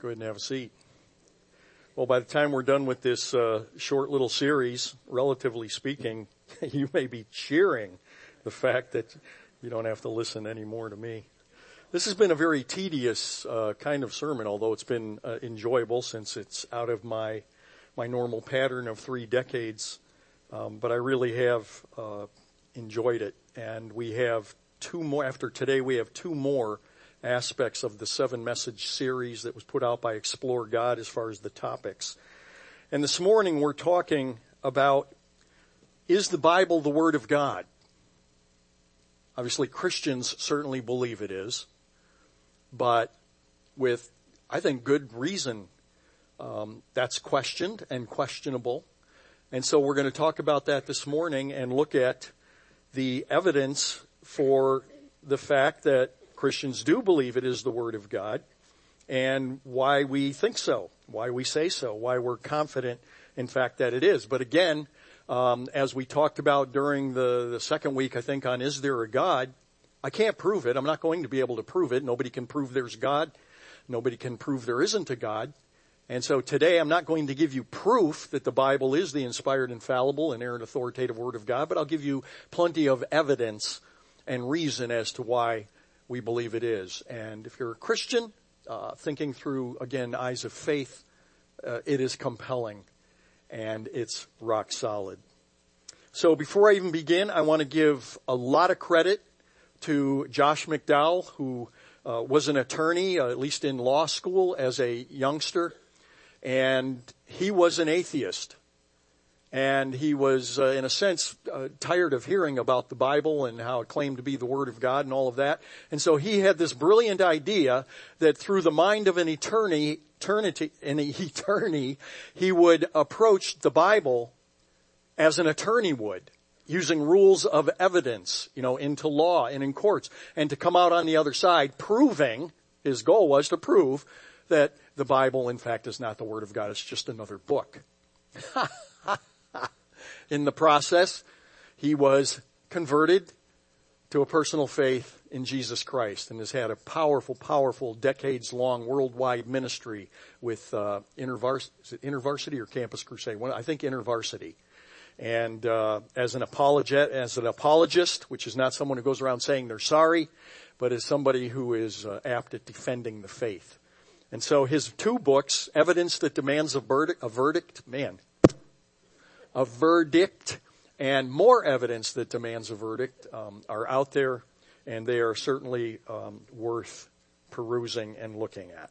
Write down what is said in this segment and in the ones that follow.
Go ahead and have a seat. Well, by the time we're done with this uh, short little series, relatively speaking, you may be cheering the fact that you don't have to listen anymore to me. This has been a very tedious uh, kind of sermon, although it's been uh, enjoyable since it's out of my my normal pattern of three decades. Um, but I really have uh, enjoyed it, and we have two more. After today, we have two more aspects of the seven message series that was put out by Explore God as far as the topics. And this morning we're talking about is the Bible the Word of God? Obviously Christians certainly believe it is, but with, I think, good reason, um, that's questioned and questionable. And so we're going to talk about that this morning and look at the evidence for the fact that Christians do believe it is the Word of God and why we think so, why we say so, why we're confident in fact that it is. But again, um, as we talked about during the, the second week, I think on Is There a God? I can't prove it. I'm not going to be able to prove it. Nobody can prove there's God. Nobody can prove there isn't a God. And so today I'm not going to give you proof that the Bible is the inspired, infallible, and inerrant, authoritative Word of God, but I'll give you plenty of evidence and reason as to why we believe it is. And if you're a Christian, uh, thinking through, again, eyes of faith, uh, it is compelling and it's rock solid. So before I even begin, I want to give a lot of credit to Josh McDowell, who uh, was an attorney, uh, at least in law school as a youngster, and he was an atheist and he was, uh, in a sense, uh, tired of hearing about the Bible and how it claimed to be the Word of God and all of that. And so he had this brilliant idea that through the mind of an eternity, eternity, an eternity, he would approach the Bible as an attorney would, using rules of evidence, you know, into law and in courts, and to come out on the other side proving, his goal was to prove that the Bible, in fact, is not the Word of God. It's just another book. in the process, he was converted to a personal faith in Jesus Christ and has had a powerful, powerful, decades long worldwide ministry with uh, InterVarsity InterVarsity or Campus Crusade? Well, I think InterVarsity. And uh, as an apologet, as an apologist, which is not someone who goes around saying they're sorry, but as somebody who is uh, apt at defending the faith. And so his two books, Evidence That Demands a a verdict man, a verdict and more evidence that demands a verdict um, are out there, and they are certainly um, worth perusing and looking at.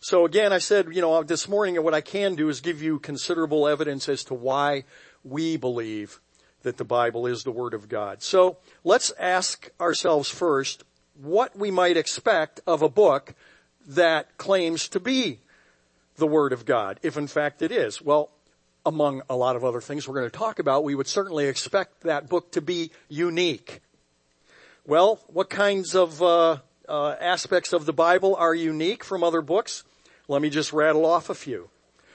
So again, I said, you know, this morning what I can do is give you considerable evidence as to why we believe that the Bible is the Word of God. So let's ask ourselves first what we might expect of a book that claims to be the Word of God, if in fact it is. Well, among a lot of other things we're going to talk about, we would certainly expect that book to be unique. Well, what kinds of uh, uh, aspects of the Bible are unique from other books? Let me just rattle off a few.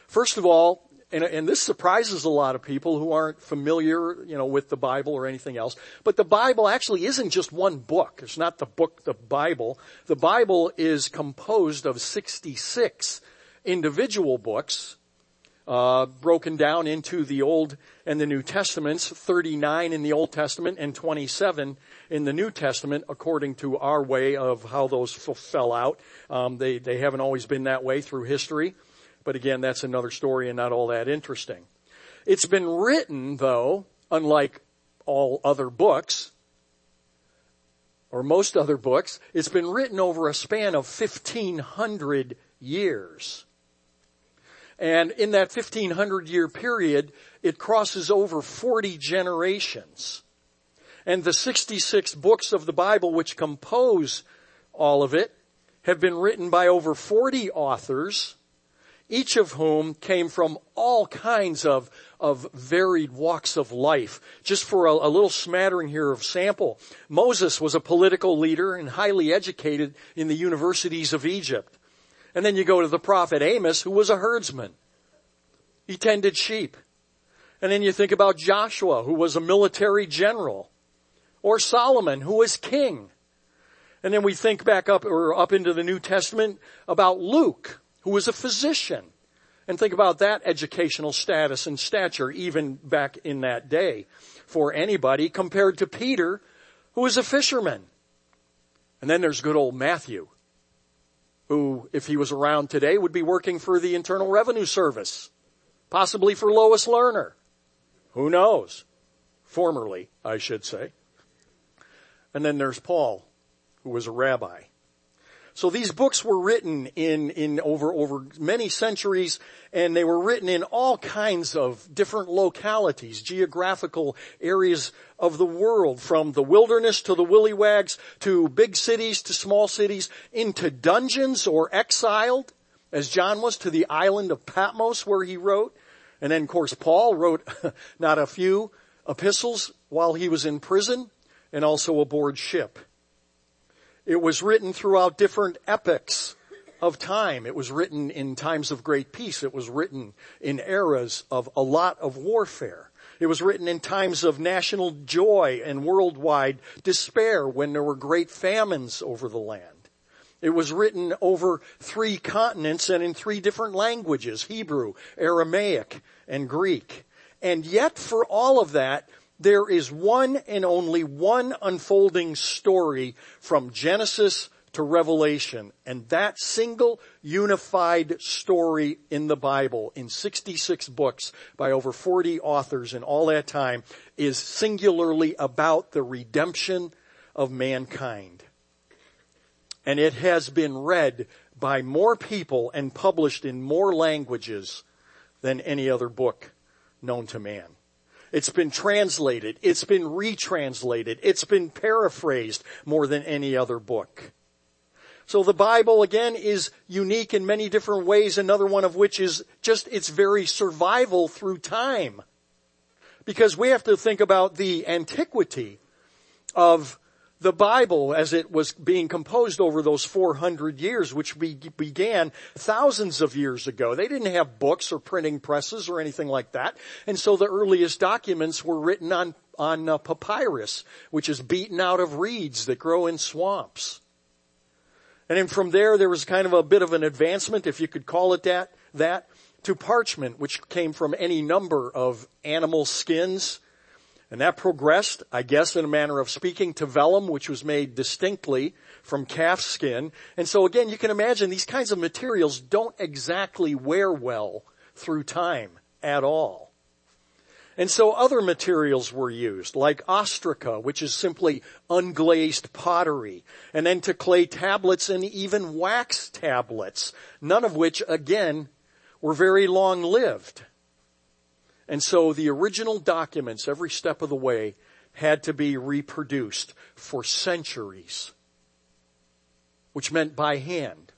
First of all, and, and, this surprises a lot of people who aren't familiar, you know, with the Bible or anything else. But the Bible actually isn't just one book. It's not the book, the Bible. The Bible is composed of 66 individual books uh, broken down into the Old and the New Testaments, 39 in the Old Testament and 27 in the New Testament, according to our way of how those fell out. Um, they they haven't always been that way through history, but again, that's another story and not all that interesting. It's been written, though, unlike all other books, or most other books, it's been written over a span of 1500 years. And in that 1500 year period, it crosses over 40 generations. And the 66 books of the Bible which compose all of it have been written by over 40 authors, each of whom came from all kinds of, of varied walks of life. Just for a, a little smattering here of sample, Moses was a political leader and highly educated in the universities of Egypt. And then you go to the prophet Amos, who was a herdsman. He tended sheep. And then you think about Joshua, who was a military general. Or Solomon, who was king. And then we think back up or up into the New Testament about Luke, who was a physician. And think about that educational status and stature even back in that day for anybody compared to Peter, who was a fisherman. And then there's good old Matthew, who, if he was around today, would be working for the Internal Revenue Service, possibly for Lois Lerner. Who knows? Formerly, I should say. And then there's Paul, who was a rabbi. So these books were written in, in over, over many centuries and they were written in all kinds of different localities, geographical areas of the world, from the wilderness to the willywags to big cities to small cities, into dungeons or exiled, as John was, to the island of Patmos where he wrote. And then of course Paul wrote not a few epistles while he was in prison and also aboard ship. It was written throughout different epochs of time. It was written in times of great peace. It was written in eras of a lot of warfare. It was written in times of national joy and worldwide despair when there were great famines over the land. It was written over three continents and in three different languages, Hebrew, Aramaic, and Greek. And yet for all of that, there is one and only one unfolding story from Genesis to Revelation. And that single unified story in the Bible in 66 books by over 40 authors in all that time is singularly about the redemption of mankind. And it has been read by more people and published in more languages than any other book known to man. It's been translated. It's been retranslated. It's been paraphrased more than any other book. So the Bible again is unique in many different ways, another one of which is just its very survival through time. Because we have to think about the antiquity of the Bible as it was being composed over those 400 years, which be, began thousands of years ago. They didn't have books or printing presses or anything like that. And so the earliest documents were written on, on uh, papyrus, which is beaten out of reeds that grow in swamps. And then from there, there was kind of a bit of an advancement, if you could call it that, that, to parchment, which came from any number of animal skins and that progressed, I guess in a manner of speaking, to vellum, which was made distinctly from calf skin. And so again, you can imagine these kinds of materials don't exactly wear well through time at all. And so other materials were used, like ostraca, which is simply unglazed pottery, and then to clay tablets and even wax tablets, none of which, again, were very long lived. And so the original documents, every step of the way, had to be reproduced for centuries, which meant by hand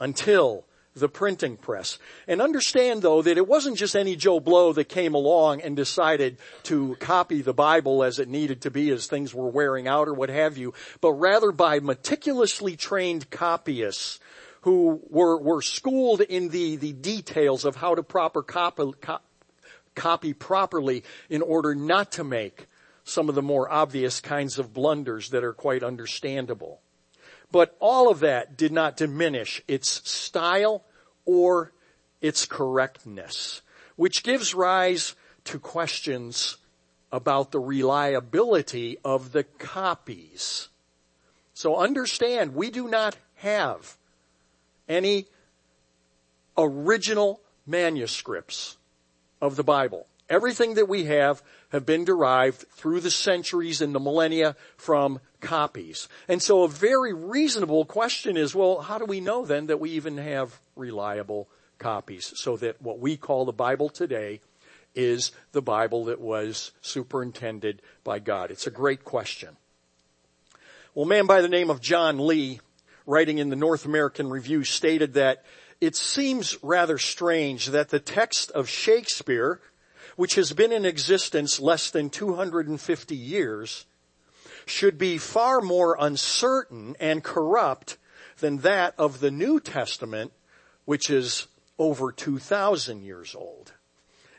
until the printing press. And understand though that it wasn't just any Joe Blow that came along and decided to copy the Bible as it needed to be as things were wearing out or what have you, but rather by meticulously trained copyists who were, were schooled in the, the details of how to proper copy, copy properly in order not to make some of the more obvious kinds of blunders that are quite understandable. But all of that did not diminish its style or its correctness, which gives rise to questions about the reliability of the copies. So understand, we do not have any original manuscripts of the Bible. Everything that we have have been derived through the centuries and the millennia from copies. And so a very reasonable question is, well, how do we know then that we even have reliable copies so that what we call the Bible today is the Bible that was superintended by God? It's a great question. Well, a man by the name of John Lee, writing in the North American Review, stated that it seems rather strange that the text of Shakespeare, which has been in existence less than 250 years, should be far more uncertain and corrupt than that of the New Testament, which is over 2,000 years old.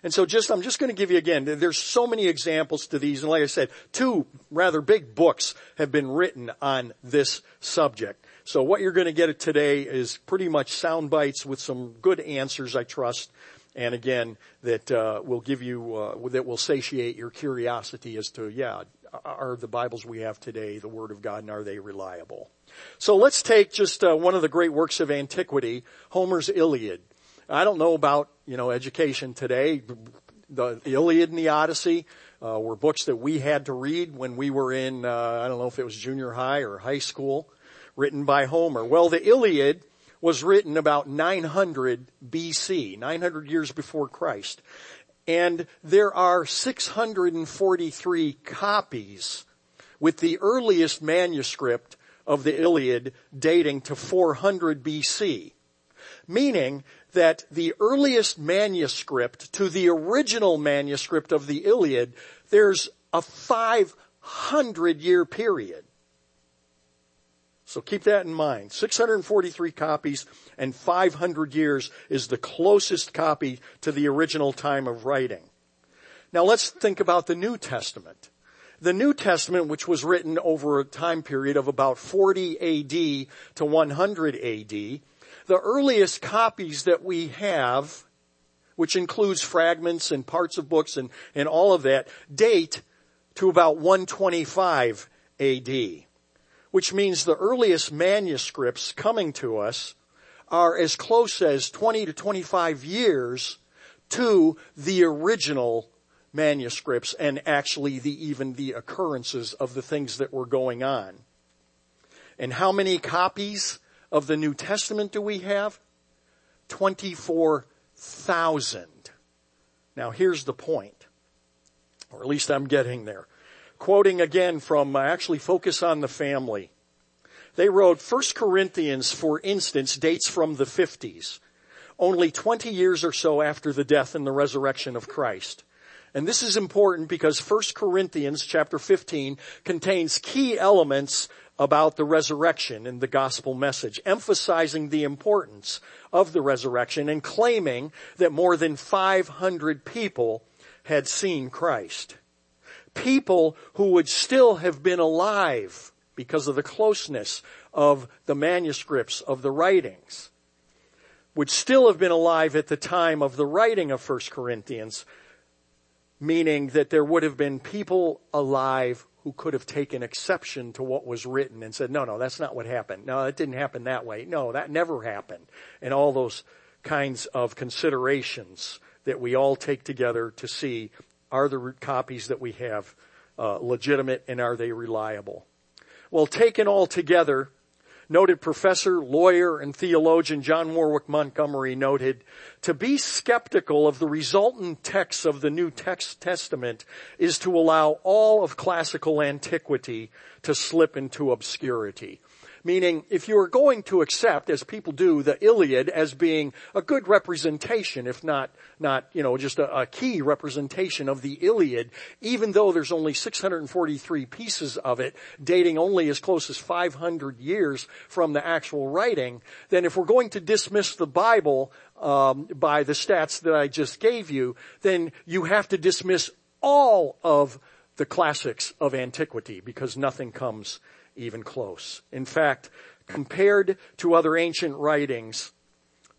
And so just, I'm just going to give you again, there's so many examples to these. And like I said, two rather big books have been written on this subject. So what you're going to get today is pretty much sound bites with some good answers, I trust. And again, that uh, will give you, uh, that will satiate your curiosity as to, yeah, are the Bibles we have today the Word of God and are they reliable? So let's take just uh, one of the great works of antiquity, Homer's Iliad. I don't know about, you know, education today. The Iliad and the Odyssey uh, were books that we had to read when we were in, uh, I don't know if it was junior high or high school, written by Homer. Well, the Iliad was written about 900 BC, 900 years before Christ. And there are 643 copies with the earliest manuscript of the Iliad dating to 400 BC. Meaning that the earliest manuscript to the original manuscript of the Iliad, there's a 500 year period. So keep that in mind. 643 copies and 500 years is the closest copy to the original time of writing. Now let's think about the New Testament. The New Testament, which was written over a time period of about 40 AD to 100 AD, the earliest copies that we have, which includes fragments and parts of books and, and all of that, date to about 125 AD. Which means the earliest manuscripts coming to us are as close as 20 to 25 years to the original manuscripts and actually the, even the occurrences of the things that were going on. And how many copies of the New Testament do we have? 24,000. Now here's the point, or at least I'm getting there. Quoting again from uh, actually Focus on the Family. They wrote 1 Corinthians, for instance, dates from the 50s, only 20 years or so after the death and the resurrection of Christ. And this is important because 1 Corinthians chapter 15 contains key elements about the resurrection in the gospel message, emphasizing the importance of the resurrection and claiming that more than 500 people had seen Christ. People who would still have been alive because of the closeness of the manuscripts of the writings would still have been alive at the time of the writing of 1 Corinthians, meaning that there would have been people alive who could have taken exception to what was written and said, no, no, that's not what happened. No, it didn't happen that way. No, that never happened. And all those kinds of considerations that we all take together to see are the copies that we have uh, legitimate and are they reliable? Well, taken all together, noted professor, lawyer, and theologian John Warwick Montgomery noted, to be skeptical of the resultant texts of the New text Testament is to allow all of classical antiquity to slip into obscurity. Meaning, if you are going to accept, as people do, the Iliad as being a good representation, if not, not, you know, just a, a key representation of the Iliad, even though there's only 643 pieces of it, dating only as close as 500 years from the actual writing, then if we're going to dismiss the Bible um, by the stats that I just gave you, then you have to dismiss all of the classics of antiquity because nothing comes even close. In fact, compared to other ancient writings,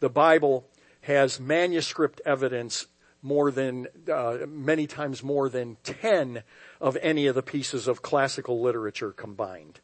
the Bible has manuscript evidence more than, uh, many times more than 10 of any of the pieces of classical literature combined.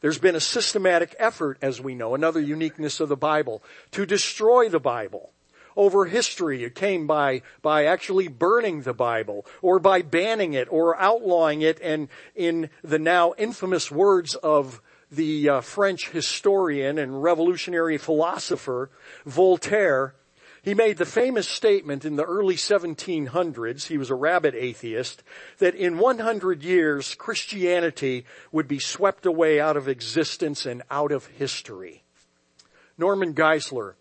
There's been a systematic effort, as we know, another uniqueness of the Bible, to destroy the Bible over history. It came by, by actually burning the Bible or by banning it or outlawing it and in the now infamous words of the uh, French historian and revolutionary philosopher Voltaire, he made the famous statement in the early 1700s, he was a rabid atheist, that in 100 years Christianity would be swept away out of existence and out of history. Norman Geisler,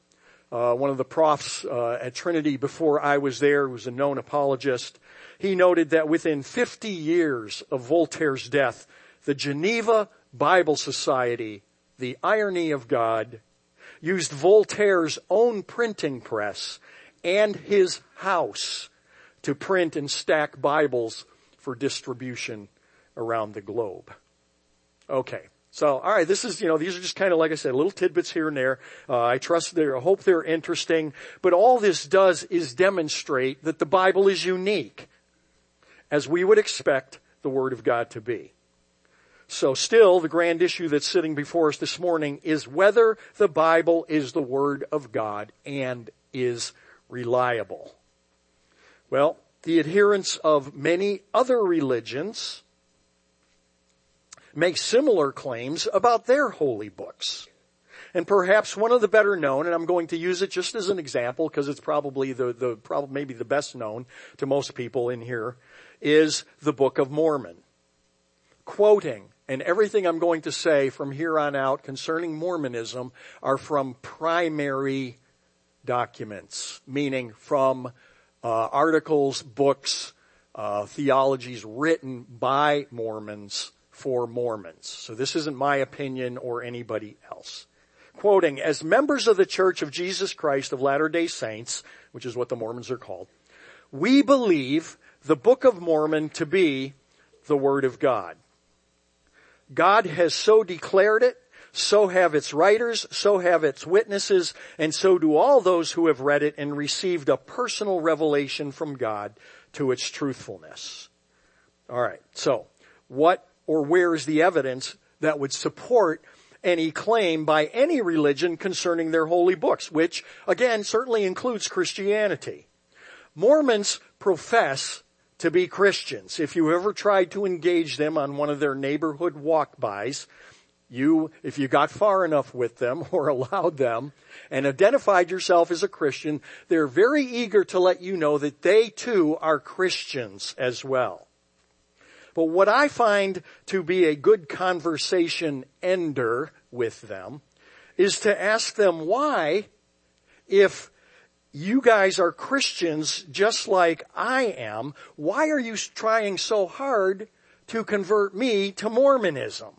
uh, one of the profs uh, at Trinity before I was there, was a known apologist. He noted that within 50 years of Voltaire's death, the Geneva Bible Society, the irony of God, used Voltaire's own printing press and his house to print and stack Bibles for distribution around the globe. Okay. So, all right, this is, you know, these are just kind of, like I said, little tidbits here and there. Uh, I trust they're, I hope they're interesting. But all this does is demonstrate that the Bible is unique, as we would expect the Word of God to be. So still, the grand issue that's sitting before us this morning is whether the Bible is the Word of God and is reliable. Well, the adherents of many other religions make similar claims about their holy books. And perhaps one of the better known, and I'm going to use it just as an example because it's probably the, the, maybe the best known to most people in here, is the Book of Mormon. Quoting, and everything I'm going to say from here on out concerning Mormonism are from primary documents, meaning from uh, articles, books, uh, theologies written by Mormons for Mormons. So this isn't my opinion or anybody else. Quoting, as members of the Church of Jesus Christ of Latter-day Saints, which is what the Mormons are called, we believe the Book of Mormon to be the Word of God. God has so declared it, so have its writers, so have its witnesses, and so do all those who have read it and received a personal revelation from God to its truthfulness. Alright, so what or where is the evidence that would support any claim by any religion concerning their holy books, which again certainly includes Christianity. Mormons profess to be Christians. If you ever tried to engage them on one of their neighborhood walk-bys, you, if you got far enough with them or allowed them and identified yourself as a Christian, they're very eager to let you know that they too are Christians as well. But what I find to be a good conversation ender with them is to ask them why, if you guys are Christians just like I am, why are you trying so hard to convert me to Mormonism?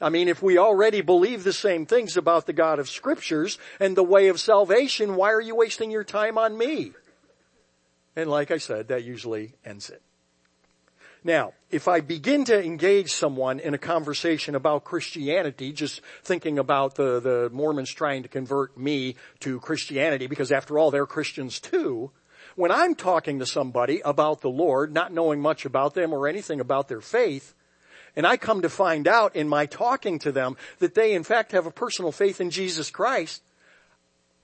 I mean, if we already believe the same things about the God of scriptures and the way of salvation, why are you wasting your time on me? And like I said, that usually ends it. Now, if I begin to engage someone in a conversation about Christianity, just thinking about the, the Mormons trying to convert me to Christianity, because after all, they're Christians too, when I'm talking to somebody about the Lord, not knowing much about them or anything about their faith, and I come to find out in my talking to them that they in fact have a personal faith in Jesus Christ,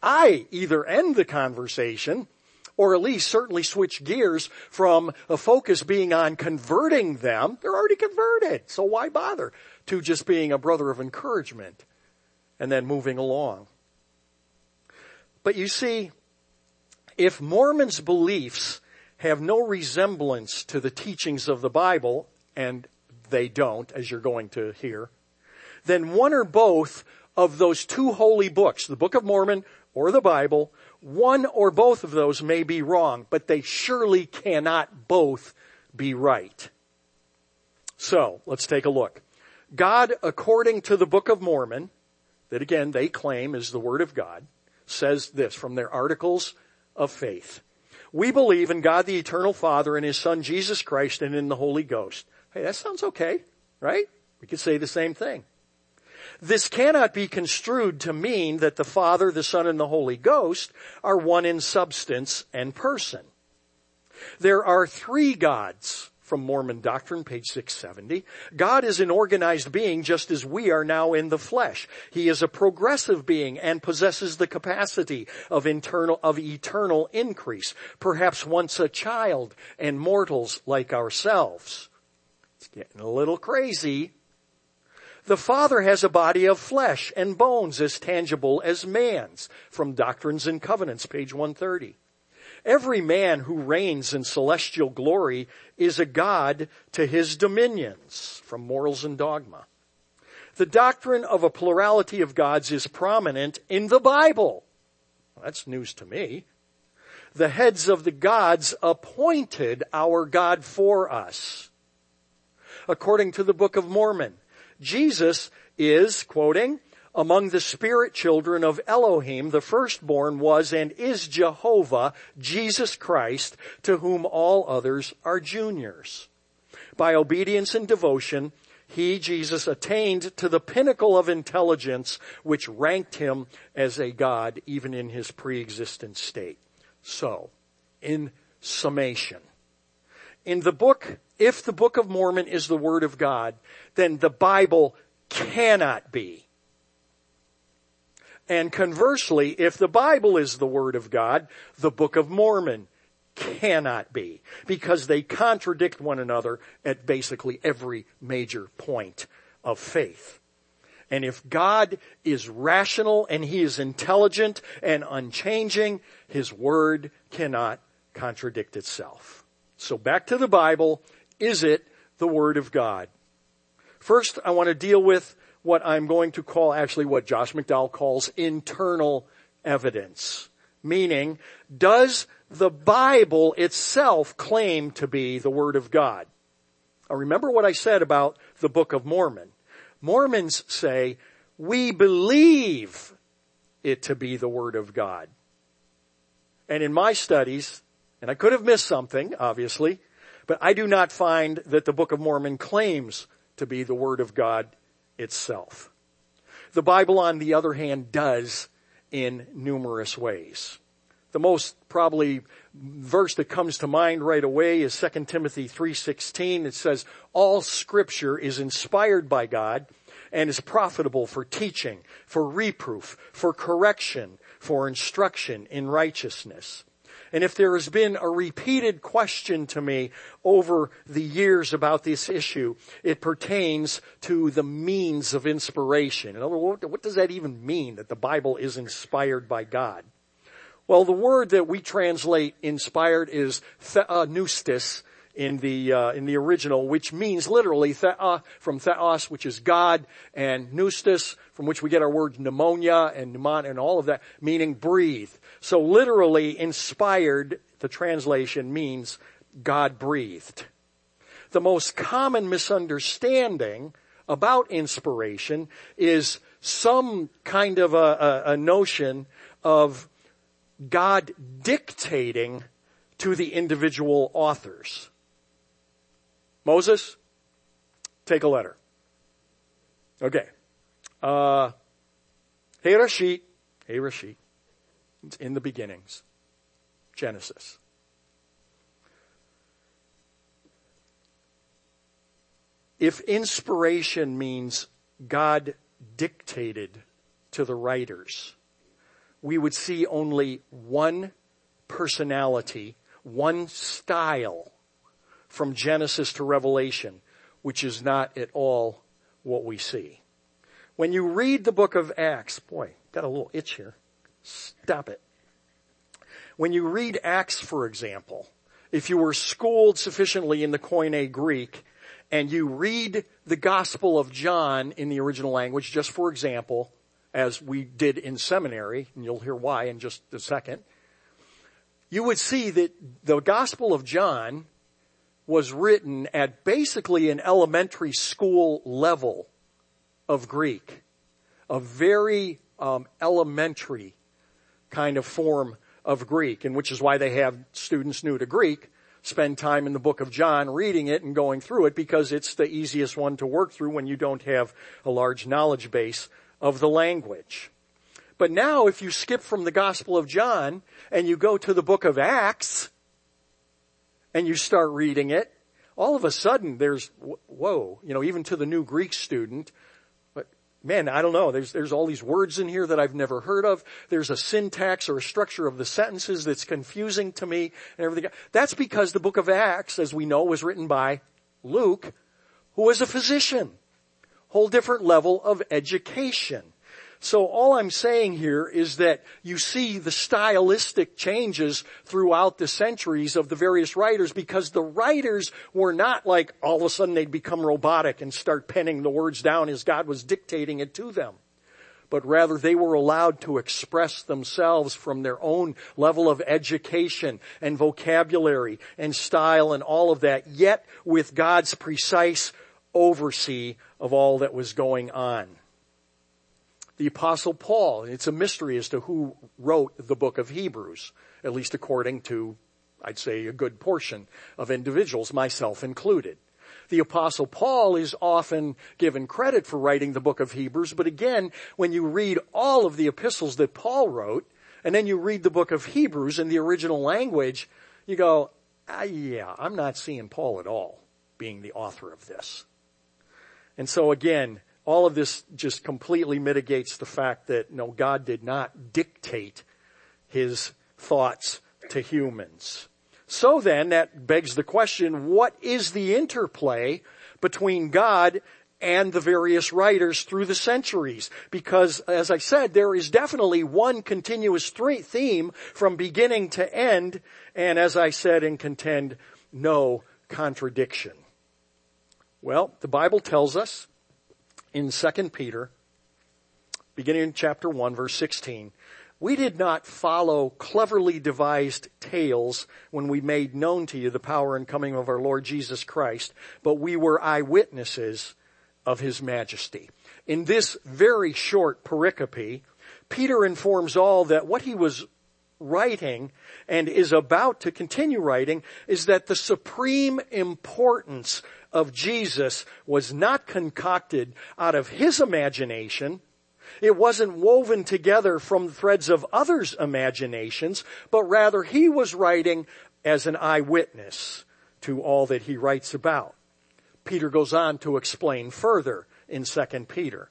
I either end the conversation or at least certainly switch gears from a focus being on converting them. They're already converted, so why bother? To just being a brother of encouragement and then moving along. But you see, if Mormons' beliefs have no resemblance to the teachings of the Bible, and they don't, as you're going to hear, then one or both of those two holy books, the Book of Mormon or the Bible, one or both of those may be wrong, but they surely cannot both be right. So, let's take a look. God, according to the Book of Mormon, that again they claim is the Word of God, says this from their articles of faith. We believe in God the Eternal Father and His Son Jesus Christ and in the Holy Ghost. Hey, that sounds okay, right? We could say the same thing. This cannot be construed to mean that the Father, the Son, and the Holy Ghost are one in substance and person. There are three gods from Mormon doctrine, page 670. God is an organized being just as we are now in the flesh. He is a progressive being and possesses the capacity of internal, of eternal increase, perhaps once a child and mortals like ourselves. It's getting a little crazy, the Father has a body of flesh and bones as tangible as man's from Doctrines and Covenants, page 130. Every man who reigns in celestial glory is a God to his dominions from Morals and Dogma. The doctrine of a plurality of gods is prominent in the Bible. That's news to me. The heads of the gods appointed our God for us. According to the Book of Mormon, Jesus is, quoting, among the spirit children of Elohim, the firstborn was and is Jehovah, Jesus Christ, to whom all others are juniors. By obedience and devotion, he, Jesus, attained to the pinnacle of intelligence which ranked him as a God even in his pre-existent state. So, in summation, in the book, if the Book of Mormon is the Word of God, then the Bible cannot be and conversely, if the Bible is the Word of God, the Book of Mormon cannot be because they contradict one another at basically every major point of faith. And if God is rational and He is intelligent and unchanging, His Word cannot contradict itself. So back to the Bible. Is it the Word of God? First, I want to deal with what I'm going to call actually what Josh McDowell calls internal evidence. Meaning, does the Bible itself claim to be the Word of God? Now remember what I said about the Book of Mormon. Mormons say, we believe it to be the Word of God. And in my studies, and I could have missed something, obviously, but I do not find that the Book of Mormon claims to be the Word of God itself. The Bible, on the other hand, does in numerous ways. The most probably verse that comes to mind right away is 2 Timothy 3:16. It says, "All scripture is inspired by God and is profitable for teaching, for reproof, for correction, for instruction in righteousness." And if there has been a repeated question to me over the years about this issue, it pertains to the means of inspiration. In other words, what does that even mean that the Bible is inspired by God? Well, the word that we translate inspired is theopneustos uh, in the uh, in the original, which means literally thea from theos, which is God, and pneustos, from which we get our word pneumonia and pneumon and all of that, meaning breathe. So literally inspired, the translation means God breathed. The most common misunderstanding about inspiration is some kind of a, a, a notion of God dictating to the individual authors. Moses, take a letter. Okay. Uh, Bereshit, hey Rashid. It's in the beginnings. Genesis. If inspiration means God dictated to the writers, we would see only one personality, one style from Genesis to Revelation, which is not at all what we see. When you read the book of Acts, boy, got a little itch here. Stop it. When you read Acts, for example, if you were schooled sufficiently in the Koine Greek, and you read the Gospel of John in the original language, just for example, as we did in seminary, and you'll hear why in just a second, you would see that the Gospel of John was written at basically an elementary school level of Greek. A very um, elementary kind of form of Greek, and which is why they have students new to Greek spend time in the book of John reading it and going through it because it's the easiest one to work through when you don't have a large knowledge base of the language. But now if you skip from the Gospel of John and you go to the book of Acts and you start reading it, all of a sudden there's, whoa, you know, even to the new Greek student, but man, I don't know. There's, there's all these words in here that I've never heard of. There's a syntax or a structure of the sentences that's confusing to me and everything. That's because the book of Acts, as we know, was written by Luke, who was a physician. Whole different level of education. So all I'm saying here is that you see the stylistic changes throughout the centuries of the various writers because the writers were not like all of a sudden they'd become robotic and start penning the words down as God was dictating it to them. But rather they were allowed to express themselves from their own level of education and vocabulary and style and all of that, yet with God's precise oversee of all that was going on. The apostle Paul, it's a mystery as to who wrote the book of Hebrews, at least according to, I'd say, a good portion of individuals, myself included. The apostle Paul is often given credit for writing the book of Hebrews, but again, when you read all of the epistles that Paul wrote, and then you read the book of Hebrews in the original language, you go, ah, yeah, I'm not seeing Paul at all being the author of this. And so again, all of this just completely mitigates the fact that no, God did not dictate his thoughts to humans. So then that begs the question, what is the interplay between God and the various writers through the centuries. Because, as I said, there is definitely one continuous theme from beginning to end, and as I said and contend, no contradiction. Well, the Bible tells us in 2 Peter, beginning in chapter 1, verse 16, we did not follow cleverly devised tales when we made known to you the power and coming of our Lord Jesus Christ, but we were eyewitnesses of his majesty. In this very short pericope, Peter informs all that what he was writing and is about to continue writing is that the supreme importance of Jesus was not concocted out of his imagination. It wasn't woven together from threads of others' imaginations, but rather he was writing as an eyewitness to all that he writes about. Peter goes on to explain further in 2 Peter.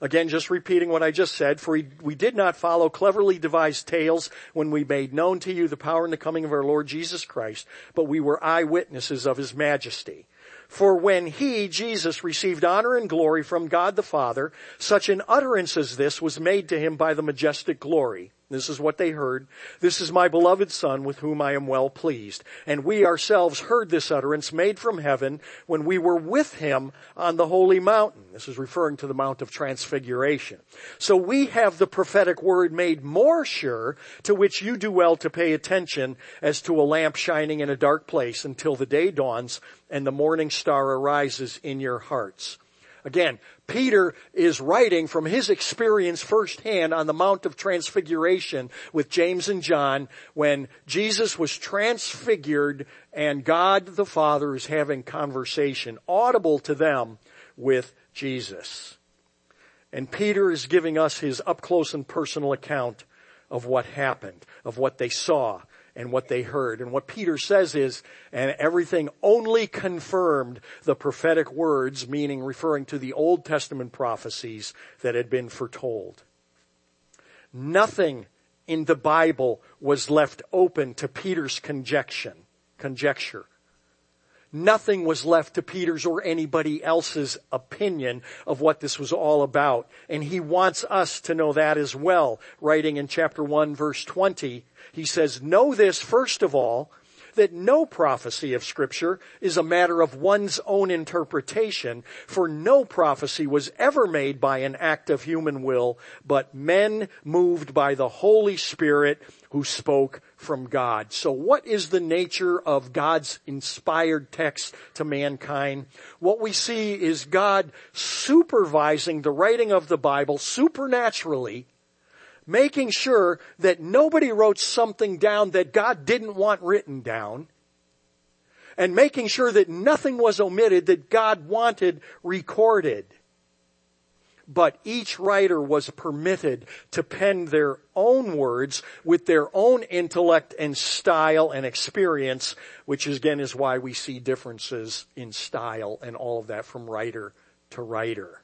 Again, just repeating what I just said, for we, did not follow cleverly devised tales when we made known to you the power and the coming of our Lord Jesus Christ, but we were eyewitnesses of his majesty. For when he, Jesus, received honor and glory from God the Father, such an utterance as this was made to him by the majestic glory. This is what they heard. This is my beloved son with whom I am well pleased. And we ourselves heard this utterance made from heaven when we were with him on the holy mountain. This is referring to the Mount of Transfiguration. So we have the prophetic word made more sure to which you do well to pay attention as to a lamp shining in a dark place until the day dawns and the morning star arises in your hearts. Again, Peter is writing from his experience firsthand on the Mount of Transfiguration with James and John when Jesus was transfigured and God the Father is having conversation audible to them with Jesus. And Peter is giving us his up close and personal account of what happened, of what they saw, and what they heard. And what Peter says is, and everything only confirmed the prophetic words, meaning referring to the Old Testament prophecies that had been foretold. Nothing in the Bible was left open to Peter's conjecture. conjecture nothing was left to Peter's or anybody else's opinion of what this was all about. And he wants us to know that as well. Writing in chapter 1 verse 20, he says, know this first of all, that no prophecy of scripture is a matter of one's own interpretation, for no prophecy was ever made by an act of human will, but men moved by the Holy Spirit who spoke from God. So what is the nature of God's inspired text to mankind? What we see is God supervising the writing of the Bible supernaturally making sure that nobody wrote something down that God didn't want written down, and making sure that nothing was omitted that God wanted recorded. But each writer was permitted to pen their own words with their own intellect and style and experience, which again is why we see differences in style and all of that from writer to writer.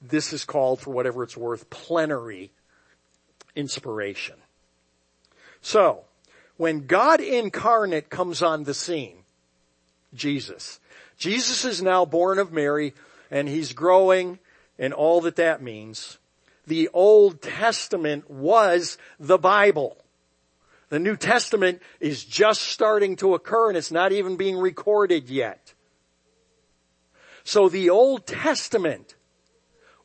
This is called, for whatever it's worth, plenary inspiration. So, when God incarnate comes on the scene, Jesus, Jesus is now born of Mary and he's growing and all that that means. The Old Testament was the Bible. The New Testament is just starting to occur and it's not even being recorded yet. So the Old Testament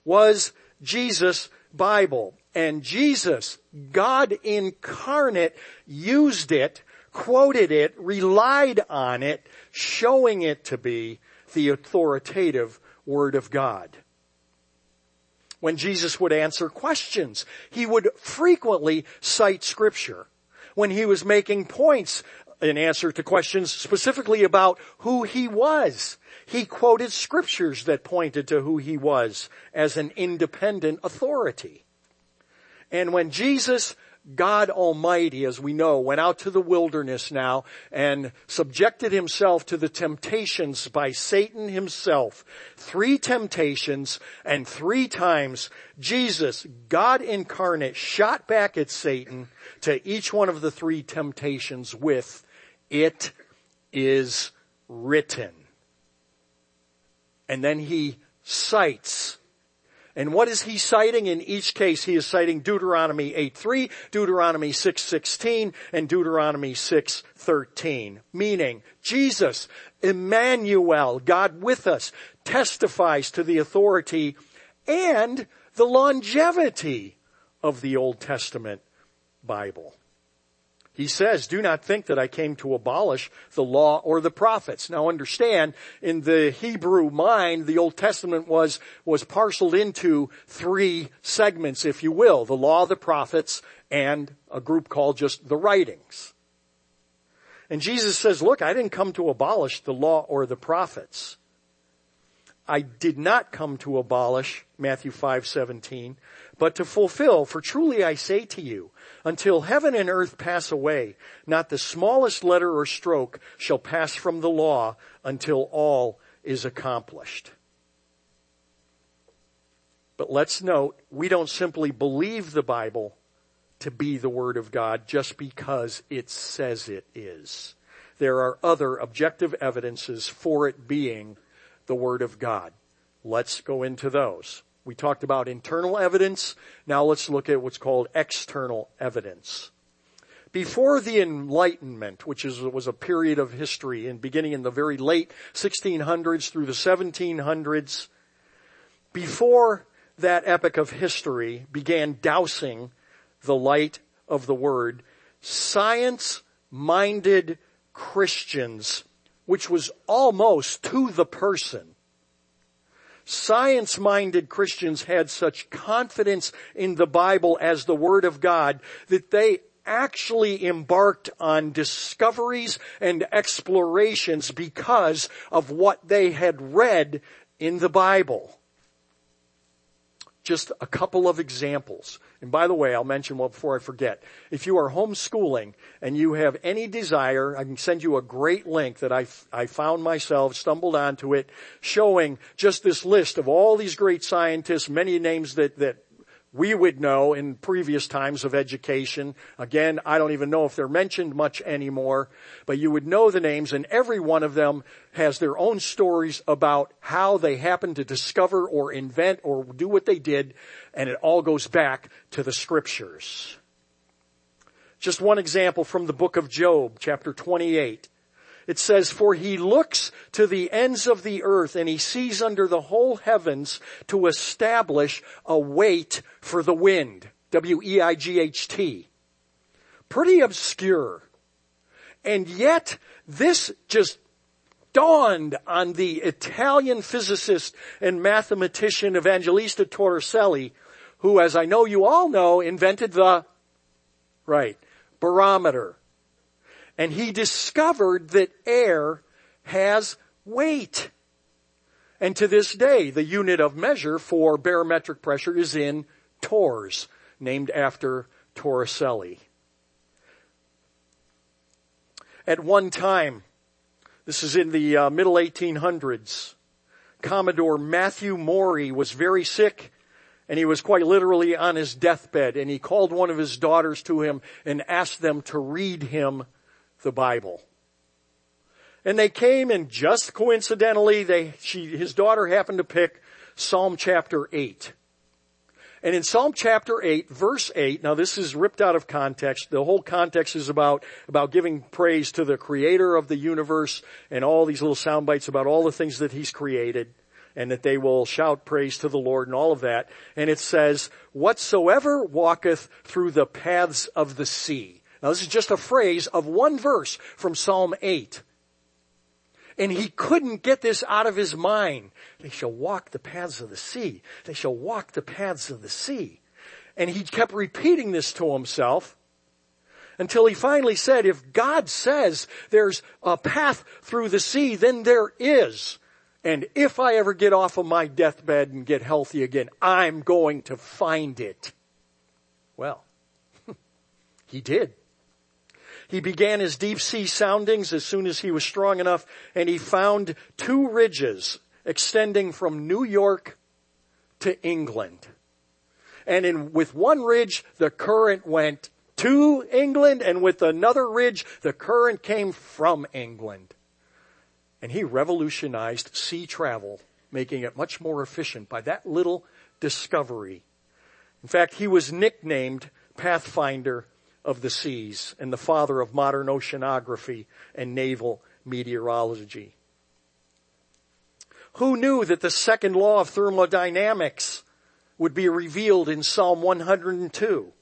was Jesus' Bible. And Jesus, God incarnate, used it, quoted it, relied on it, showing it to be the authoritative Word of God. When Jesus would answer questions. He would frequently cite scripture when he was making points in answer to questions specifically about who he was. He quoted scriptures that pointed to who he was as an independent authority. And when Jesus God Almighty, as we know, went out to the wilderness now and subjected himself to the temptations by Satan himself. Three temptations and three times Jesus, God incarnate, shot back at Satan to each one of the three temptations with, it is written. And then he cites and what is he citing? In each case, he is citing Deuteronomy 8.3, Deuteronomy 6.16, and Deuteronomy 6.13. Meaning, Jesus, Emmanuel, God with us, testifies to the authority and the longevity of the Old Testament Bible. He says, do not think that I came to abolish the law or the prophets. Now understand, in the Hebrew mind, the Old Testament was, was parceled into three segments, if you will. The law, the prophets, and a group called just the writings. And Jesus says, look, I didn't come to abolish the law or the prophets. I did not come to abolish, Matthew 5, 17, but to fulfill, for truly I say to you, until heaven and earth pass away, not the smallest letter or stroke shall pass from the law until all is accomplished. But let's note, we don't simply believe the Bible to be the Word of God just because it says it is. There are other objective evidences for it being the Word of God. Let's go into those. We talked about internal evidence. Now let's look at what's called external evidence. Before the Enlightenment, which is, was a period of history and beginning in the very late 1600s through the 1700s, before that epoch of history began dousing the light of the word, science-minded Christians, which was almost to the person, Science-minded Christians had such confidence in the Bible as the Word of God that they actually embarked on discoveries and explorations because of what they had read in the Bible. Just a couple of examples. And by the way, I'll mention one before I forget. If you are homeschooling and you have any desire, I can send you a great link that I, I found myself, stumbled onto it, showing just this list of all these great scientists, many names that, that we would know in previous times of education. Again, I don't even know if they're mentioned much anymore, but you would know the names and every one of them has their own stories about how they happened to discover or invent or do what they did and it all goes back to the scriptures. Just one example from the book of Job, chapter 28. It says, for he looks to the ends of the earth and he sees under the whole heavens to establish a weight for the wind. W-E-I-G-H-T. Pretty obscure. And yet, this just dawned on the Italian physicist and mathematician Evangelista Torricelli, who, as I know you all know, invented the, right, barometer and he discovered that air has weight. And to this day, the unit of measure for barometric pressure is in torrs, named after Torricelli. At one time, this is in the uh, middle 1800s, Commodore Matthew Maury was very sick and he was quite literally on his deathbed and he called one of his daughters to him and asked them to read him the Bible. And they came and just coincidentally, they, she, his daughter happened to pick Psalm chapter 8. And in Psalm chapter 8, verse 8, now this is ripped out of context. The whole context is about, about giving praise to the creator of the universe and all these little sound bites about all the things that he's created and that they will shout praise to the Lord and all of that. And it says, whatsoever walketh through the paths of the sea. Now this is just a phrase of one verse from Psalm 8. And he couldn't get this out of his mind. They shall walk the paths of the sea. They shall walk the paths of the sea. And he kept repeating this to himself until he finally said, if God says there's a path through the sea, then there is. And if I ever get off of my deathbed and get healthy again, I'm going to find it. Well, he did. He began his deep sea soundings as soon as he was strong enough and he found two ridges extending from New York to England. And in, with one ridge, the current went to England and with another ridge, the current came from England. And he revolutionized sea travel, making it much more efficient by that little discovery. In fact, he was nicknamed Pathfinder of the seas and the father of modern oceanography and naval meteorology. Who knew that the second law of thermodynamics would be revealed in Psalm 102?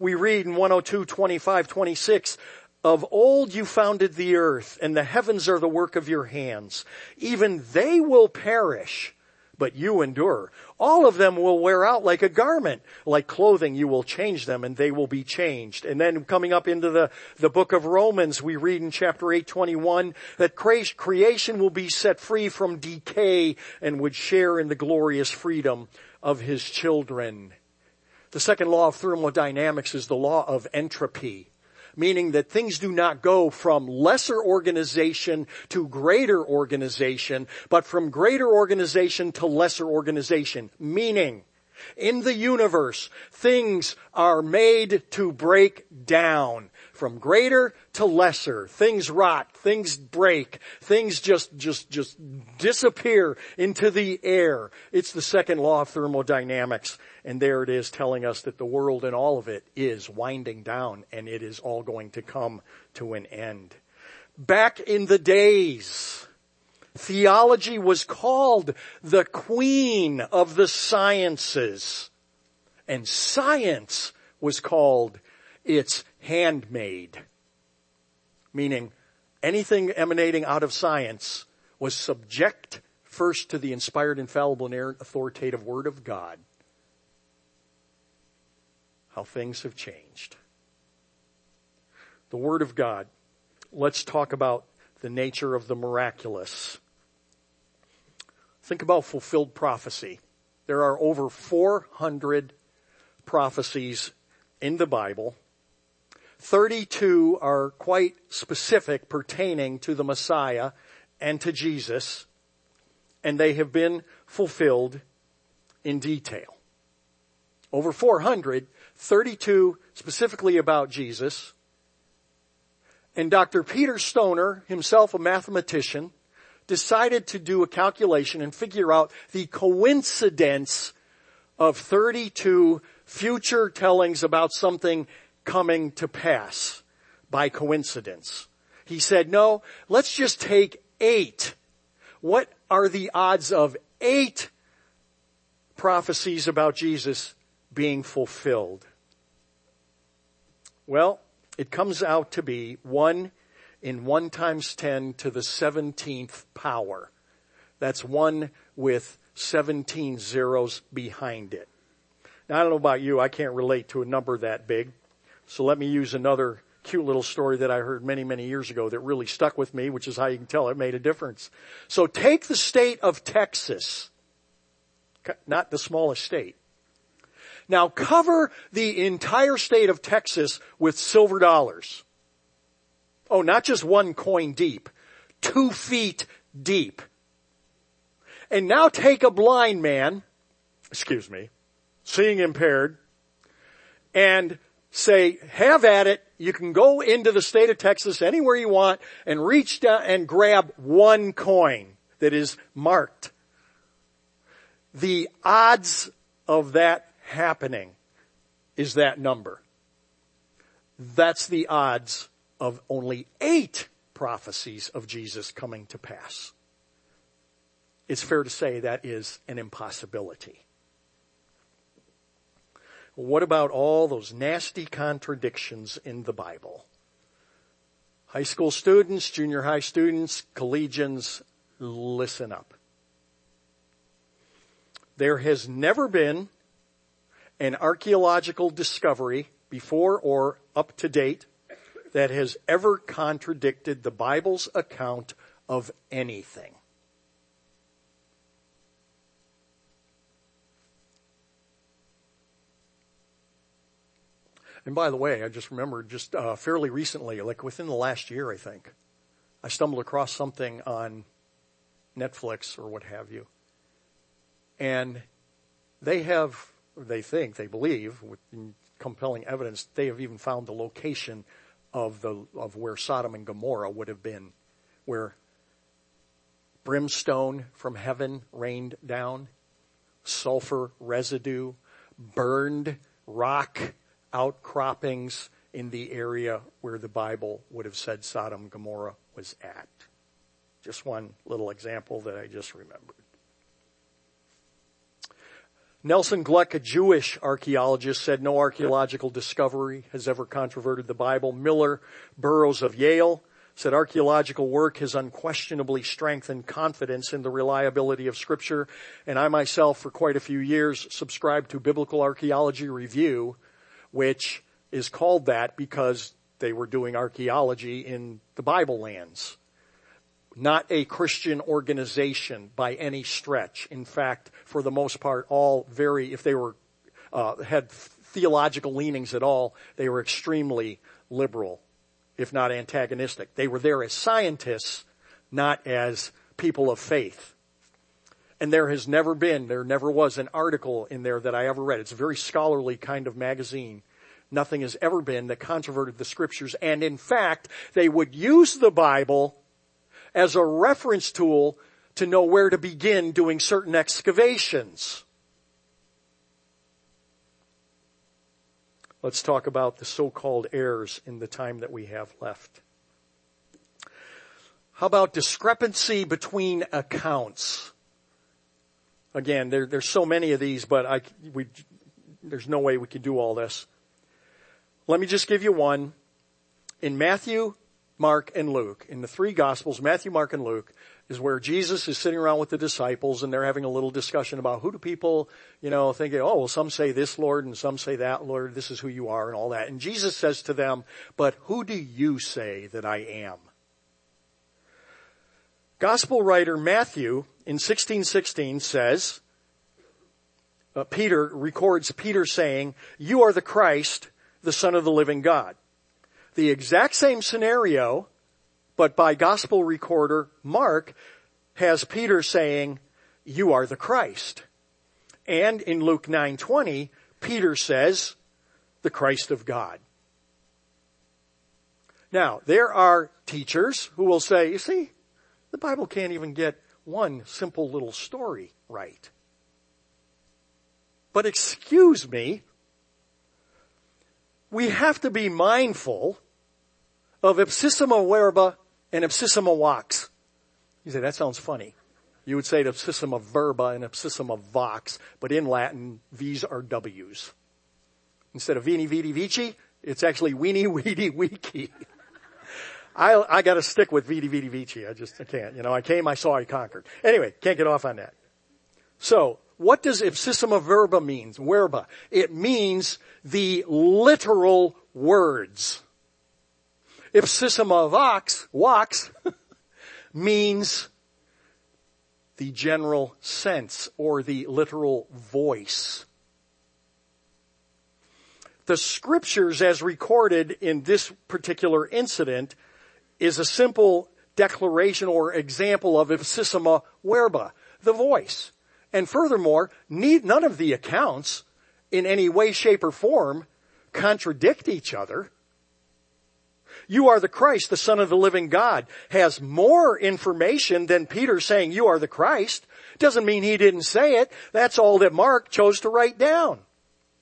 We read in 102, 25, 26, of old you founded the earth and the heavens are the work of your hands. Even they will perish, but you endure. All of them will wear out like a garment. Like clothing, you will change them and they will be changed. And then coming up into the, the book of Romans, we read in chapter 821 that creation will be set free from decay and would share in the glorious freedom of his children. The second law of thermodynamics is the law of entropy meaning that things do not go from lesser organization to greater organization, but from greater organization to lesser organization, meaning in the universe, things are made to break down from greater to lesser. Things rot, things break, things just, just, just disappear into the air. It's the second law of thermodynamics. And there it is telling us that the world and all of it is winding down and it is all going to come to an end. Back in the days, theology was called the queen of the sciences and science was called its handmaid. Meaning anything emanating out of science was subject first to the inspired, infallible, and authoritative word of God how things have changed. The Word of God. Let's talk about the nature of the miraculous. Think about fulfilled prophecy. There are over 400 prophecies in the Bible. 32 are quite specific pertaining to the Messiah and to Jesus, and they have been fulfilled in detail. Over 400 32 specifically about Jesus. And Dr. Peter Stoner, himself a mathematician, decided to do a calculation and figure out the coincidence of 32 future tellings about something coming to pass by coincidence. He said, no, let's just take eight. What are the odds of eight prophecies about Jesus being fulfilled? Well, it comes out to be one in one times 10 to the 17th power. That's one with 17 zeros behind it. Now I don't know about you, I can't relate to a number that big. So let me use another cute little story that I heard many, many years ago that really stuck with me, which is how you can tell it made a difference. So take the state of Texas, not the smallest state. Now cover the entire state of Texas with silver dollars. Oh, not just one coin deep, two feet deep. And now take a blind man, excuse me, seeing impaired, and say, have at it. You can go into the state of Texas anywhere you want and reach down and grab one coin that is marked. The odds of that happening is that number. That's the odds of only eight prophecies of Jesus coming to pass. It's fair to say that is an impossibility. What about all those nasty contradictions in the Bible? High school students, junior high students, collegians, listen up. There has never been an archaeological discovery before or up to date that has ever contradicted the Bible's account of anything. And by the way, I just remembered just uh, fairly recently, like within the last year, I think, I stumbled across something on Netflix or what have you. And they have, they think, they believe, with compelling evidence, they have even found the location of the, of where Sodom and Gomorrah would have been, where brimstone from heaven rained down, sulfur residue, burned rock outcroppings in the area where the Bible would have said Sodom and Gomorrah was at. Just one little example that I just remembered. Nelson Glueck, a Jewish archaeologist, said no archaeological discovery has ever controverted the Bible. Millar Burrows of Yale said archaeological work has unquestionably strengthened confidence in the reliability of scripture. And I myself, for quite a few years, subscribed to Biblical Archaeology Review, which is called that because they were doing archaeology in the Bible lands. Not a Christian organization by any stretch. In fact, for the most part, all very, if they were, uh, had theological leanings at all, they were extremely liberal, if not antagonistic. They were there as scientists, not as people of faith. And there has never been, there never was an article in there that I ever read. It's a very scholarly kind of magazine. Nothing has ever been that controverted the scriptures. And in fact, they would use the Bible as a reference tool to know where to begin doing certain excavations. Let's talk about the so-called errors in the time that we have left. How about discrepancy between accounts? Again, there, there's so many of these, but I, we, there's no way we could do all this. Let me just give you one. In Matthew, Mark, and Luke, in the three gospels, Matthew, Mark, and Luke, is where Jesus is sitting around with the disciples and they're having a little discussion about who do people, you know, thinking, oh, well, some say this Lord and some say that Lord, this is who you are and all that. And Jesus says to them, but who do you say that I am? Gospel writer Matthew in 1616 says, uh, Peter records Peter saying, you are the Christ, the son of the living God. The exact same scenario, but by gospel recorder Mark has Peter saying, you are the Christ. And in Luke 9:20, Peter says, the Christ of God. Now, there are teachers who will say, you see, the Bible can't even get one simple little story right. But excuse me, we have to be mindful of ipsissima verba and ipsissima vox. You say, that sounds funny. You would say ipsissima verba and ipsissima vox, but in Latin, V's are W's. Instead of veni vidi vici, it's actually weenie weedy weeky. I, I gotta stick with Vidi Vidi Vici. I just, I can't. You know, I came, I saw, I conquered. Anyway, can't get off on that. So, what does ipsissima verba means? Verba. It means the literal words. Ipsissima vox, vox, means the general sense or the literal voice. The scriptures as recorded in this particular incident is a simple declaration or example of ipsissima verba, the voice. And furthermore, none of the accounts in any way, shape, or form contradict each other. You are the Christ, the Son of the living God, has more information than Peter saying you are the Christ. Doesn't mean he didn't say it. That's all that Mark chose to write down.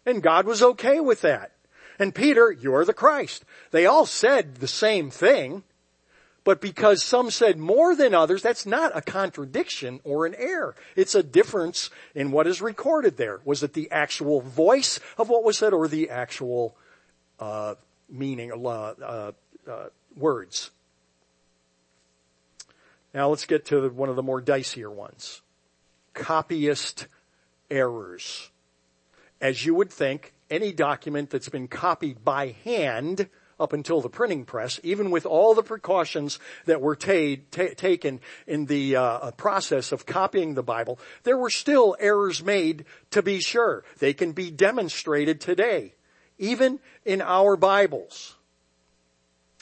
And God was okay with that. And Peter, you're the Christ. They all said the same thing. But because some said more than others, that's not a contradiction or an error. It's a difference in what is recorded there. Was it the actual voice of what was said or the actual uh, meaning, uh, uh, words Now let's get to one of the more dicier ones. Copyist errors. As you would think, any document that's been copied by hand up until the printing press, even with all the precautions that were ta- ta- taken in the uh, uh, process of copying the Bible, there were still errors made to be sure. They can be demonstrated today, even in our Bibles.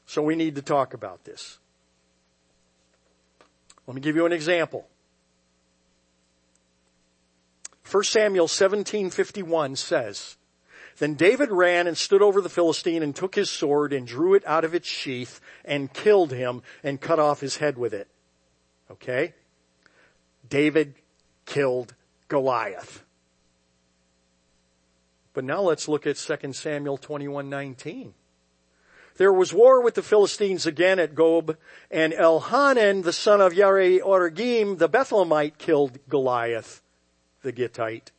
So we need to talk about this. Let me give you an example. 1 Samuel 17:51 says, then David ran and stood over the Philistine and took his sword and drew it out of its sheath and killed him and cut off his head with it. Okay? David killed Goliath. But now let's look at 2 Samuel 21:19. There was war with the Philistines again at Gob, and Elhanan, the son of Yare-oregim, the Bethlehemite, killed Goliath, the Gittite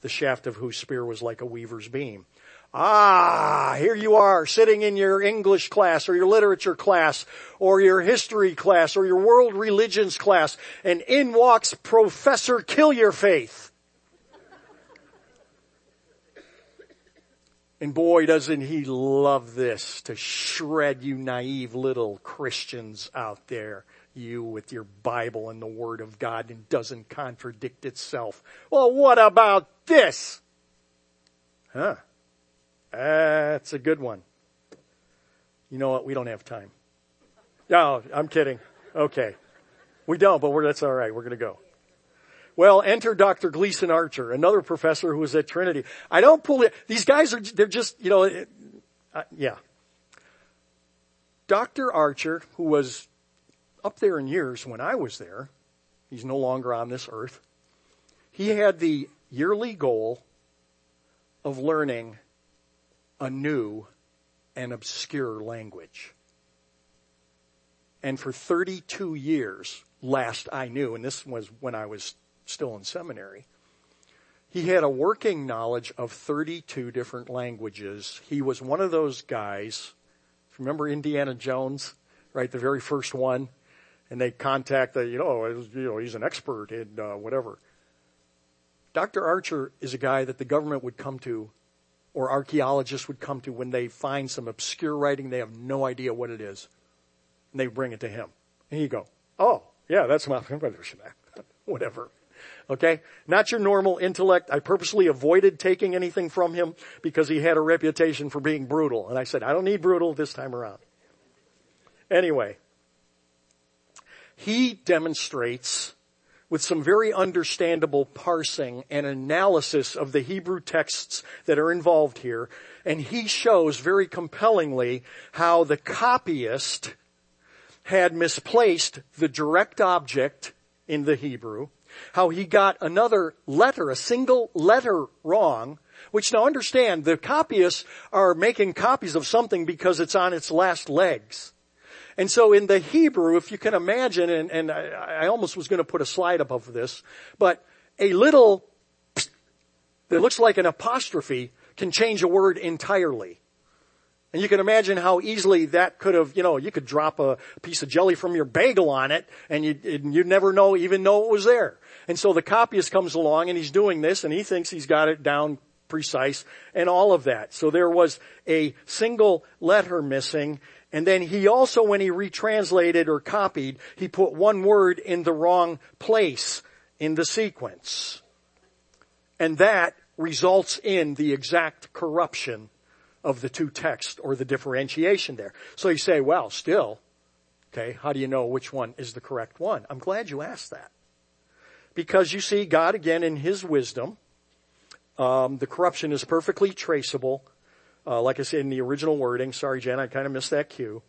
the shaft of whose spear was like a weaver's beam. Ah, here you are sitting in your English class or your literature class or your history class or your world religions class and in walks Professor Kill Your Faith. And boy, doesn't he love this to shred you naive little Christians out there you with your Bible and the Word of God and doesn't contradict itself. Well, what about this? Huh. That's a good one. You know what? We don't have time. No, I'm kidding. Okay. We don't, but that's all right. We're going to go. Well, enter Dr. Gleason Archer, another professor who was at Trinity. I don't pull it. These guys are, they're just, you know, uh, yeah. Dr. Archer, who was up there in years when I was there, he's no longer on this earth, he had the yearly goal of learning a new and obscure language. And for 32 years, last I knew, and this was when I was still in seminary, he had a working knowledge of 32 different languages. He was one of those guys, remember Indiana Jones, right? The very first one and they contact the, you know, you know, he's an expert in uh, whatever. Dr. Archer is a guy that the government would come to or archaeologists would come to when they find some obscure writing, they have no idea what it is. And they bring it to him. And he go, oh, yeah, that's my, whatever. Okay? Not your normal intellect. I purposely avoided taking anything from him because he had a reputation for being brutal. And I said, I don't need brutal this time around. Anyway, he demonstrates with some very understandable parsing and analysis of the Hebrew texts that are involved here. And he shows very compellingly how the copyist had misplaced the direct object in the Hebrew, how he got another letter, a single letter wrong, which now understand the copyists are making copies of something because it's on its last legs. And so in the Hebrew, if you can imagine, and, and I, I almost was going to put a slide of this, but a little that looks like an apostrophe can change a word entirely. And you can imagine how easily that could have, you know, you could drop a piece of jelly from your bagel on it and you'd, you'd never know, even know it was there. And so the copyist comes along and he's doing this and he thinks he's got it down precise and all of that. So there was a single letter missing and then he also, when he retranslated or copied, he put one word in the wrong place in the sequence. And that results in the exact corruption of the two texts or the differentiation there. So you say, well, still, okay, how do you know which one is the correct one? I'm glad you asked that. Because you see, God again in His wisdom, um, the corruption is perfectly traceable uh, like I said in the original wording, sorry Jen, I kind of missed that cue.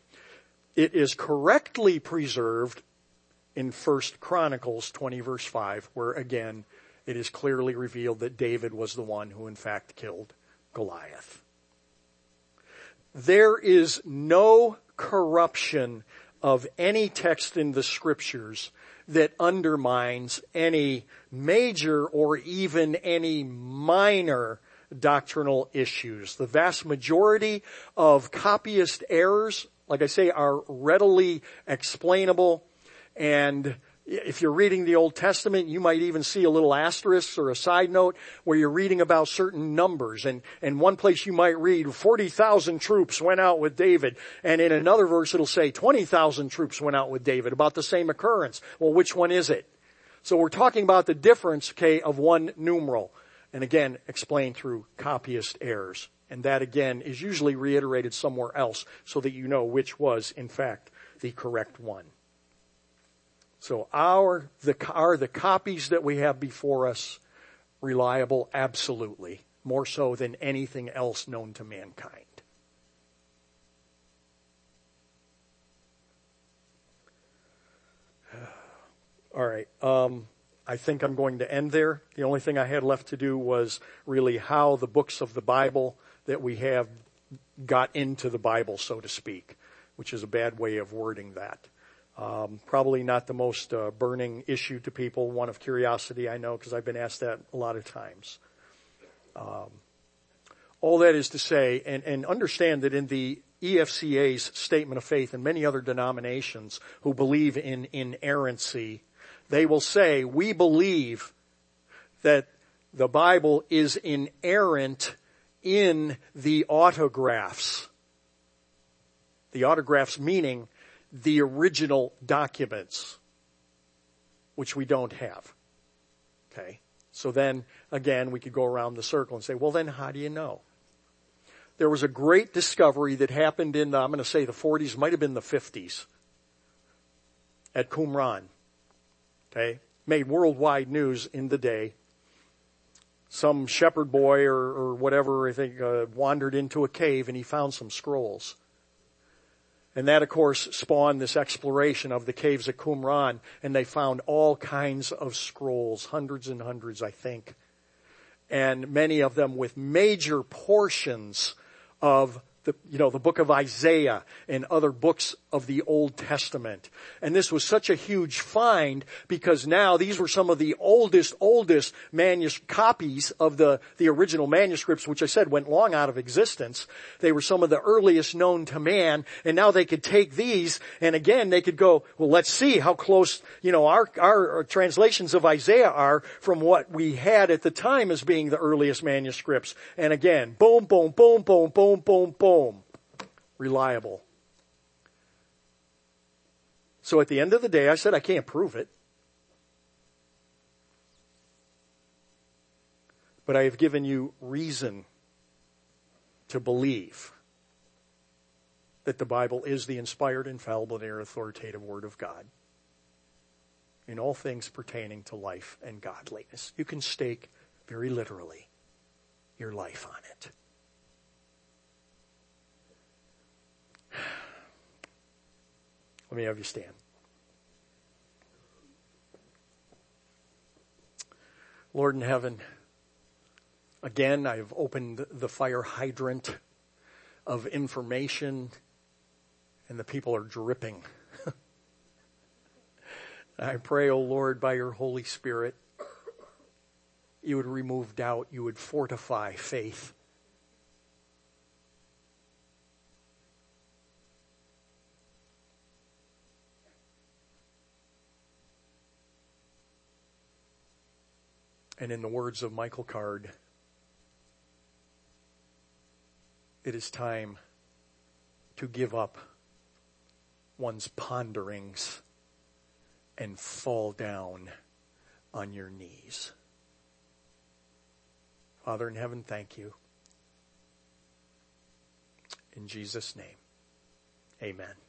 It is correctly preserved in First Chronicles 20 verse 5, where again, it is clearly revealed that David was the one who in fact killed Goliath. There is no corruption of any text in the scriptures that undermines any major or even any minor doctrinal issues. The vast majority of copyist errors, like I say, are readily explainable And if you're reading the Old Testament, you might even see a little asterisk or a side note where you're reading about certain numbers. And, and one place you might read 40,000 troops went out with David. And in another verse it'll say 20,000 troops went out with David about the same occurrence. Well, which one is it? So we're talking about the difference, okay, of one numeral. And again, explained through copyist errors. And that again is usually reiterated somewhere else so that you know which was in fact the correct one. So our, the, are the copies that we have before us reliable? Absolutely. More so than anything else known to mankind. All right. Um, I think I'm going to end there. The only thing I had left to do was really how the books of the Bible that we have got into the Bible, so to speak, which is a bad way of wording that. Um, probably not the most uh, burning issue to people, one of curiosity, I know, because I've been asked that a lot of times. Um, all that is to say, and, and understand that in the EFCA's statement of faith and many other denominations who believe in inerrancy, they will say, we believe that the Bible is inerrant in the autographs. The autographs meaning the original documents, which we don't have. Okay. So then again, we could go around the circle and say, well then how do you know? There was a great discovery that happened in, I'm going to say the 40s, might have been the 50s, at Qumran. Okay. Made worldwide news in the day. Some shepherd boy or, or whatever, I think, uh, wandered into a cave and he found some scrolls. And that of course spawned this exploration of the caves of Qumran and they found all kinds of scrolls, hundreds and hundreds I think. And many of them with major portions of the, you know, the book of Isaiah and other books of the Old Testament. And this was such a huge find because now these were some of the oldest, oldest manus- copies of the, the original manuscripts, which I said went long out of existence. They were some of the earliest known to man. And now they could take these and again they could go, well, let's see how close, you know, our, our uh, translations of Isaiah are from what we had at the time as being the earliest manuscripts. And again, boom, boom, boom, boom, boom, boom, boom. Reliable. So at the end of the day, I said, I can't prove it. But I have given you reason to believe that the Bible is the inspired, infallible, and authoritative Word of God in all things pertaining to life and godliness. You can stake very literally your life on it. Let me have you stand. Lord in heaven, again, I've opened the fire hydrant of information and the people are dripping. I pray, O oh Lord, by your Holy Spirit, you would remove doubt, you would fortify faith. And in the words of Michael Card, it is time to give up one's ponderings and fall down on your knees. Father in heaven, thank you. In Jesus' name, amen.